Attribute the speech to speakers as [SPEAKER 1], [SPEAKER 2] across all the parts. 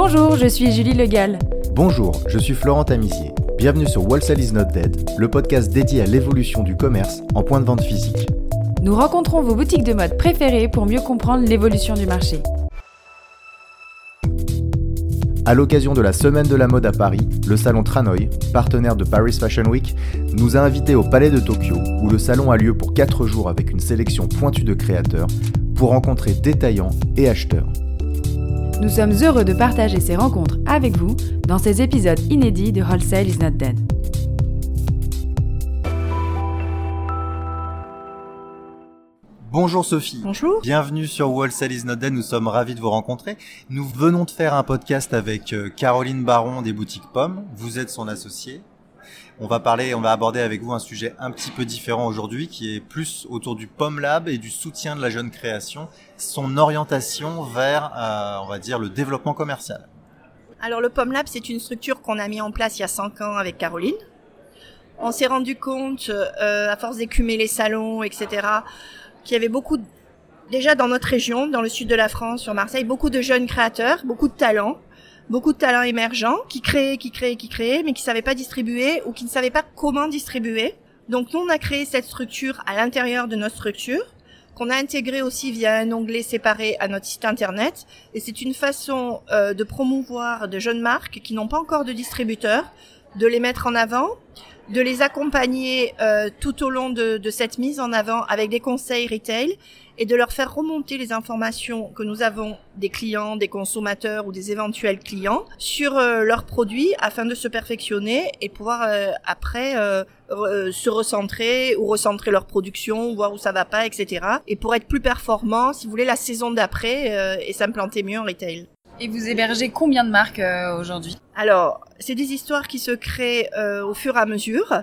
[SPEAKER 1] Bonjour, je suis Julie Legal.
[SPEAKER 2] Bonjour, je suis Florent Tamizier. Bienvenue sur Wholesale is not dead, le podcast dédié à l'évolution du commerce en point de vente physique.
[SPEAKER 1] Nous rencontrons vos boutiques de mode préférées pour mieux comprendre l'évolution du marché.
[SPEAKER 2] À l'occasion de la Semaine de la mode à Paris, le salon Tranoï, partenaire de Paris Fashion Week, nous a invités au Palais de Tokyo, où le salon a lieu pour 4 jours avec une sélection pointue de créateurs, pour rencontrer détaillants et acheteurs.
[SPEAKER 1] Nous sommes heureux de partager ces rencontres avec vous dans ces épisodes inédits de Wholesale is not dead.
[SPEAKER 2] Bonjour Sophie.
[SPEAKER 3] Bonjour.
[SPEAKER 2] Bienvenue sur Wholesale is not dead. Nous sommes ravis de vous rencontrer. Nous venons de faire un podcast avec euh, Caroline Baron des boutiques Pommes. Vous êtes son associée. On va parler, on va aborder avec vous un sujet un petit peu différent aujourd'hui qui est plus autour du Pomme Lab et du soutien de la jeune création, son orientation vers, euh, on va dire, le développement commercial.
[SPEAKER 3] Alors le Pomme Lab, c'est une structure qu'on a mis en place il y a 5 ans avec Caroline. On s'est rendu compte, euh, à force d'écumer les salons, etc., qu'il y avait beaucoup, déjà dans notre région, dans le sud de la France, sur Marseille, beaucoup de jeunes créateurs, beaucoup de talents, beaucoup de talents émergents, qui créaient, qui créaient, qui créaient, mais qui savaient pas distribuer ou qui ne savaient pas comment distribuer. Donc nous, on a créé cette structure à l'intérieur de notre structure, qu'on a intégré aussi via un onglet séparé à notre site internet. Et c'est une façon euh, de promouvoir de jeunes marques qui n'ont pas encore de distributeur, de les mettre en avant, de les accompagner euh, tout au long de, de cette mise en avant avec des conseils retail et de leur faire remonter les informations que nous avons des clients, des consommateurs ou des éventuels clients sur euh, leurs produits afin de se perfectionner et pouvoir euh, après euh, re- se recentrer ou recentrer leur production, voir où ça va pas, etc. Et pour être plus performant, si vous voulez, la saison d'après euh, et s'implanter mieux en retail.
[SPEAKER 1] Et vous hébergez combien de marques euh, aujourd'hui?
[SPEAKER 3] Alors, c'est des histoires qui se créent euh, au fur et à mesure.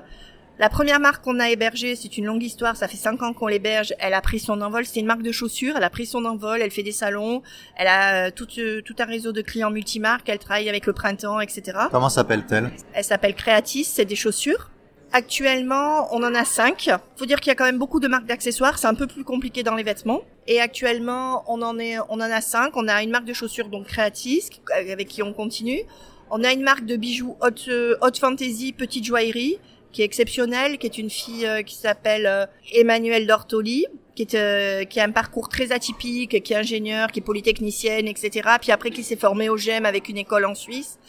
[SPEAKER 3] La première marque qu'on a hébergée, c'est une longue histoire, ça fait cinq ans qu'on l'héberge, elle a pris son envol, c'est une marque de chaussures, elle a pris son envol, elle fait des salons, elle a euh, tout, euh, tout un réseau de clients multimarques, elle travaille avec le printemps, etc.
[SPEAKER 2] Comment s'appelle-t-elle?
[SPEAKER 3] Elle s'appelle Creatis, c'est des chaussures. Actuellement, on en a cinq. Faut dire qu'il y a quand même beaucoup de marques d'accessoires. C'est un peu plus compliqué dans les vêtements. Et actuellement, on en est, on en a cinq. On a une marque de chaussures, donc Creatis, avec qui on continue. On a une marque de bijoux haute, euh, haute fantasy, petite joaillerie, qui est exceptionnelle, qui est une fille euh, qui s'appelle euh, Emmanuelle Dortoli, qui est, euh, qui a un parcours très atypique, qui est ingénieure, qui est polytechnicienne, etc. Puis après, qui s'est formée au GEM avec une école en Suisse,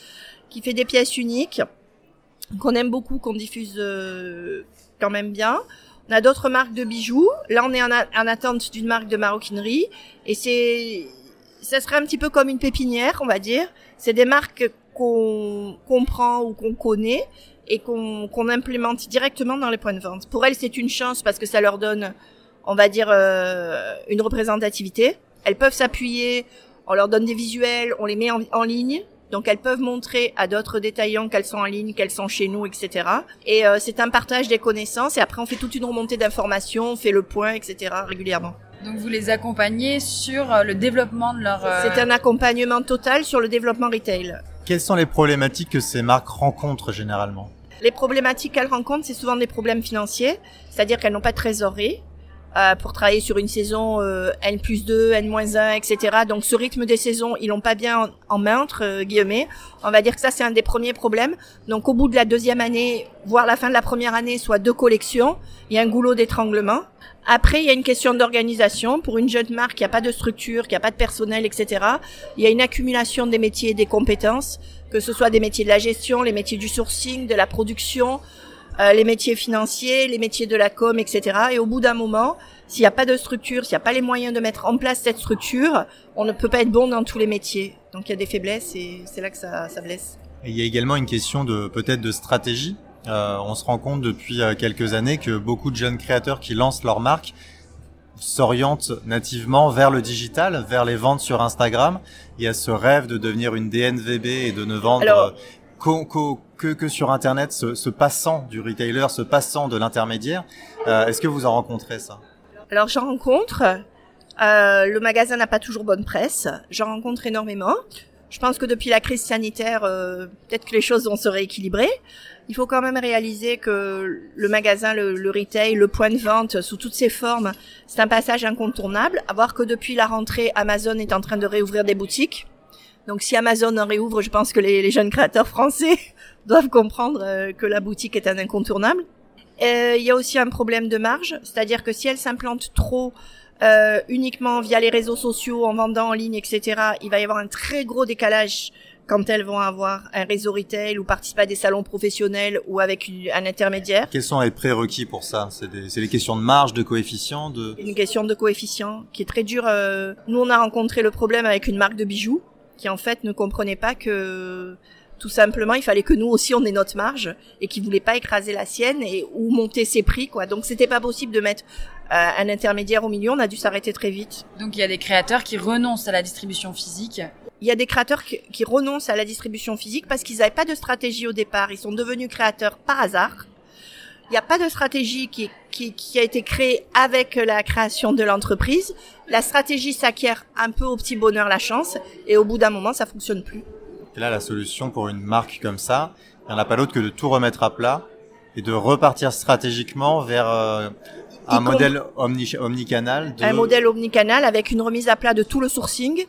[SPEAKER 3] qui fait des pièces uniques qu'on aime beaucoup, qu'on diffuse euh, quand même bien. On a d'autres marques de bijoux. Là, on est en, attente d'une marque de maroquinerie. Et c'est, ça serait un petit peu comme une pépinière, on va dire. C'est des marques qu'on comprend ou qu'on connaît et qu'on implémente directement dans les points de vente. Pour elles, c'est une chance parce que ça leur donne, on va dire, euh, une représentativité. Elles peuvent s'appuyer, on leur donne des visuels, on les met en ligne. Donc elles peuvent montrer à d'autres détaillants qu'elles sont en ligne, qu'elles sont chez nous, etc. Et euh, c'est un partage des connaissances et après on fait toute une remontée d'informations, on fait le point, etc. régulièrement.
[SPEAKER 1] Donc vous les accompagnez sur euh, le développement de leur... euh,
[SPEAKER 3] C'est un accompagnement total sur le développement retail.
[SPEAKER 2] Quelles sont les problématiques que ces marques rencontrent généralement?
[SPEAKER 3] Les problématiques qu'elles rencontrent, c'est souvent des problèmes financiers, c'est-à-dire qu'elles n'ont pas de trésorerie pour travailler sur une saison euh, N plus 2, N moins 1, etc. Donc ce rythme des saisons, ils l'ont pas bien en, main, entre euh, guillemets. On va dire que ça, c'est un des premiers problèmes. Donc au bout de la deuxième année, voire la fin de la première année, soit deux collections, il y a un goulot d'étranglement. Après, il y a une question d'organisation. Pour une jeune marque, il n'y a pas de structure, qui a pas de personnel, etc. Il y a une accumulation des métiers et des compétences, que ce soit des métiers de la gestion, les métiers du sourcing, de la production, euh, les métiers financiers, les métiers de la com, etc. Et au bout d'un moment, s'il n'y a pas de structure, s'il n'y a pas les moyens de mettre en place cette structure, on ne peut pas être bon dans tous les métiers. Donc il y a des faiblesses et c'est là que ça, ça blesse.
[SPEAKER 2] Et il y a également une question de peut-être de stratégie. Euh, on se rend compte depuis euh, quelques années que beaucoup de jeunes créateurs qui lancent leur marque s'orientent nativement vers le digital, vers les ventes sur Instagram. Il y a ce rêve de devenir une DNVB et de ne vendre
[SPEAKER 3] Alors-
[SPEAKER 2] que, que sur Internet, se, se passant du retailer, se passant de l'intermédiaire. Euh, Est-ce que vous en rencontrez ça?
[SPEAKER 3] Alors j'en rencontre. Euh, le magasin n'a pas toujours bonne presse. J'en rencontre énormément. Je pense que depuis la crise sanitaire, euh, peut-être que les choses vont se rééquilibrer. Il faut quand même réaliser que le magasin, le, le retail, le point de vente, sous toutes ses formes, c'est un passage incontournable. À voir que depuis la rentrée, Amazon est en train de réouvrir des boutiques. Donc si Amazon en réouvre, je pense que les, jeunes créateurs français doivent comprendre euh, que la boutique est un incontournable. Euh, il y a aussi un problème de marge, c'est-à-dire que si elle s'implante trop euh, uniquement via les réseaux sociaux, en vendant en ligne, etc., il va y avoir un très gros décalage quand elles vont avoir un réseau retail ou participer à des salons professionnels ou avec un intermédiaire.
[SPEAKER 2] Quels sont les prérequis pour ça? C'est des, questions de marge, de coefficient de...
[SPEAKER 3] Une question de coefficient qui est très dure. Euh, nous, on a rencontré le problème avec une marque de bijoux qui en fait ne comprenait pas que tout simplement il fallait que nous aussi on ait notre marge et qui voulait pas écraser la sienne et ou monter ses prix quoi. Donc c'était pas possible de mettre euh, un intermédiaire au milieu, on a dû s'arrêter très vite.
[SPEAKER 1] Donc il y a des créateurs qui renoncent à la distribution physique.
[SPEAKER 3] Il y a des créateurs qui, qui renoncent à la distribution physique parce qu'ils n'avaient pas de stratégie au départ, ils sont devenus créateurs par hasard. Il n'y a pas de stratégie qui, qui, qui, a été créée avec la création de l'entreprise. La stratégie s'acquiert un peu au petit bonheur la chance et au bout d'un moment, ça fonctionne plus.
[SPEAKER 2] Et là, la solution pour une marque comme ça, il n'y en a pas d'autre que de tout remettre à plat et de repartir stratégiquement vers euh, un modèle omni omnicanal.
[SPEAKER 3] De... Un modèle omnicanal avec une remise à plat de tout le sourcing,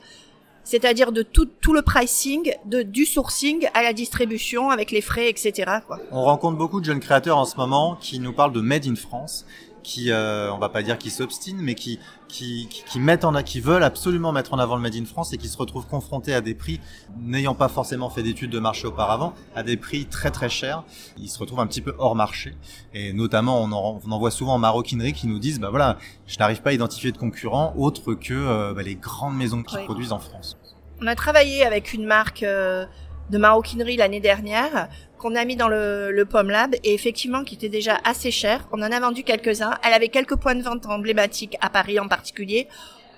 [SPEAKER 3] c'est-à-dire de tout, tout le pricing, de, du sourcing à la distribution avec les frais, etc. Quoi.
[SPEAKER 2] On rencontre beaucoup de jeunes créateurs en ce moment qui nous parlent de Made in France, qui, euh, on va pas dire qui s'obstinent, mais qui, qui, qui, mettent en, qui veulent absolument mettre en avant le Made in France et qui se retrouvent confrontés à des prix, n'ayant pas forcément fait d'études de marché auparavant, à des prix très très chers. Ils se retrouvent un petit peu hors marché. Et notamment, on en, on en voit souvent en maroquinerie qui nous disent, bah voilà, je n'arrive pas à identifier de concurrents autres que euh, bah, les grandes maisons qui produisent en France.
[SPEAKER 3] On a travaillé avec une marque euh, de maroquinerie l'année dernière qu'on a mis dans le, le Pomme Lab et effectivement qui était déjà assez cher. On en a vendu quelques-uns. Elle avait quelques points de vente emblématiques à Paris en particulier.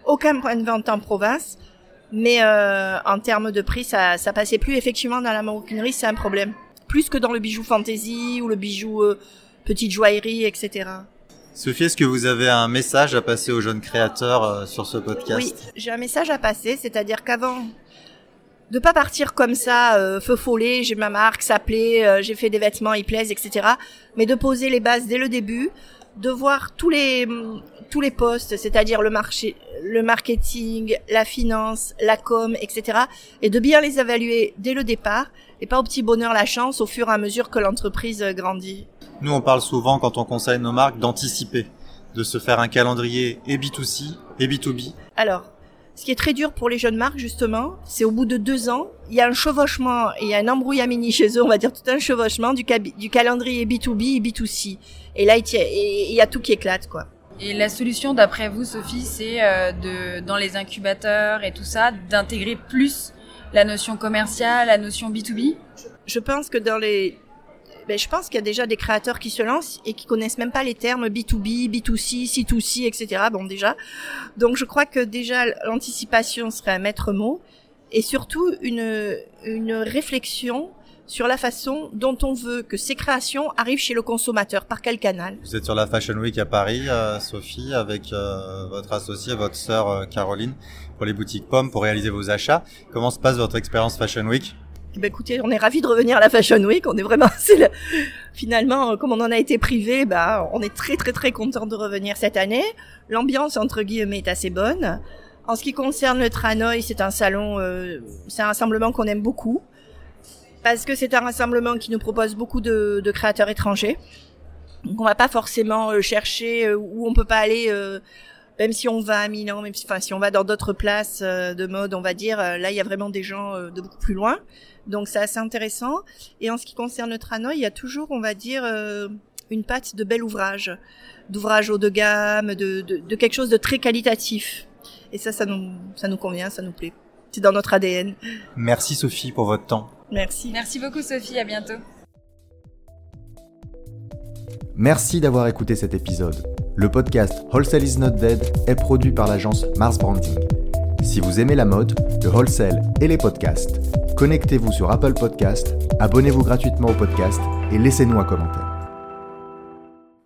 [SPEAKER 3] Aucun point de vente en province. Mais euh, en termes de prix, ça, ça passait plus. Effectivement, dans la maroquinerie, c'est un problème. Plus que dans le bijou fantasy ou le bijou euh, petite joaillerie, etc.
[SPEAKER 2] Sophie, est-ce que vous avez un message à passer aux jeunes créateurs euh, sur ce podcast?
[SPEAKER 3] Oui, j'ai un message à passer, c'est-à-dire qu'avant de pas partir comme ça, euh, feu follet, j'ai ma marque, ça plaît, euh, j'ai fait des vêtements, ils plaisent, etc. Mais de poser les bases dès le début, de voir tous les tous les postes, c'est-à-dire le marché, le marketing, la finance, la com, etc. Et de bien les évaluer dès le départ et pas au petit bonheur la chance au fur et à mesure que l'entreprise grandit.
[SPEAKER 2] Nous, on parle souvent quand on conseille nos marques d'anticiper, de se faire un calendrier et B2C et B2B.
[SPEAKER 3] Alors, ce qui est très dur pour les jeunes marques, justement, c'est au bout de deux ans, il y a un chevauchement et un embrouillamini chez eux, on va dire tout un chevauchement du, du calendrier B2B et B2C. Et là, il y a tout qui éclate, quoi.
[SPEAKER 1] Et la solution, d'après vous, Sophie, c'est euh, de, dans les incubateurs et tout ça, d'intégrer plus la notion commerciale, la notion B2B
[SPEAKER 3] Je pense que dans les ben, je pense qu'il y a déjà des créateurs qui se lancent et qui connaissent même pas les termes B2B, B2C, C2C, etc. Bon, déjà. Donc, je crois que déjà, l'anticipation serait un maître mot et surtout une, une réflexion sur la façon dont on veut que ces créations arrivent chez le consommateur, par quel canal?
[SPEAKER 2] Vous êtes sur la Fashion Week à Paris, euh, Sophie, avec euh, votre associée, votre sœur euh, Caroline, pour les boutiques Pommes, pour réaliser vos achats. Comment se passe votre expérience Fashion Week?
[SPEAKER 3] Bah écoutez, on est ravis de revenir à la Fashion Week. On est vraiment, finalement, comme on en a été privé, bah, on est très très très content de revenir cette année. L'ambiance entre guillemets est assez bonne. En ce qui concerne le Tranoï, c'est un salon, euh, c'est un rassemblement qu'on aime beaucoup parce que c'est un rassemblement qui nous propose beaucoup de, de, créateurs étrangers. Donc on va pas forcément euh, chercher euh, où on peut pas aller même si on va à Milan, même si, enfin, si on va dans d'autres places de mode, on va dire, là, il y a vraiment des gens de beaucoup plus loin. Donc c'est assez intéressant. Et en ce qui concerne le Tranoï, il y a toujours, on va dire, euh, une patte de bel ouvrage, d'ouvrage haut de gamme, de, de, quelque chose de très qualitatif. Et ça, ça nous, ça nous convient, ça nous plaît. C'est dans notre ADN.
[SPEAKER 2] Merci Sophie pour votre temps.
[SPEAKER 3] Merci.
[SPEAKER 1] Merci beaucoup Sophie, à bientôt.
[SPEAKER 2] Merci d'avoir écouté cet épisode. Le podcast Wholesale is not dead est produit par l'agence Mars Branding. Si vous aimez la mode, le wholesale et les podcasts, connectez-vous sur Apple Podcast, abonnez-vous gratuitement au podcast et laissez-nous un commentaire.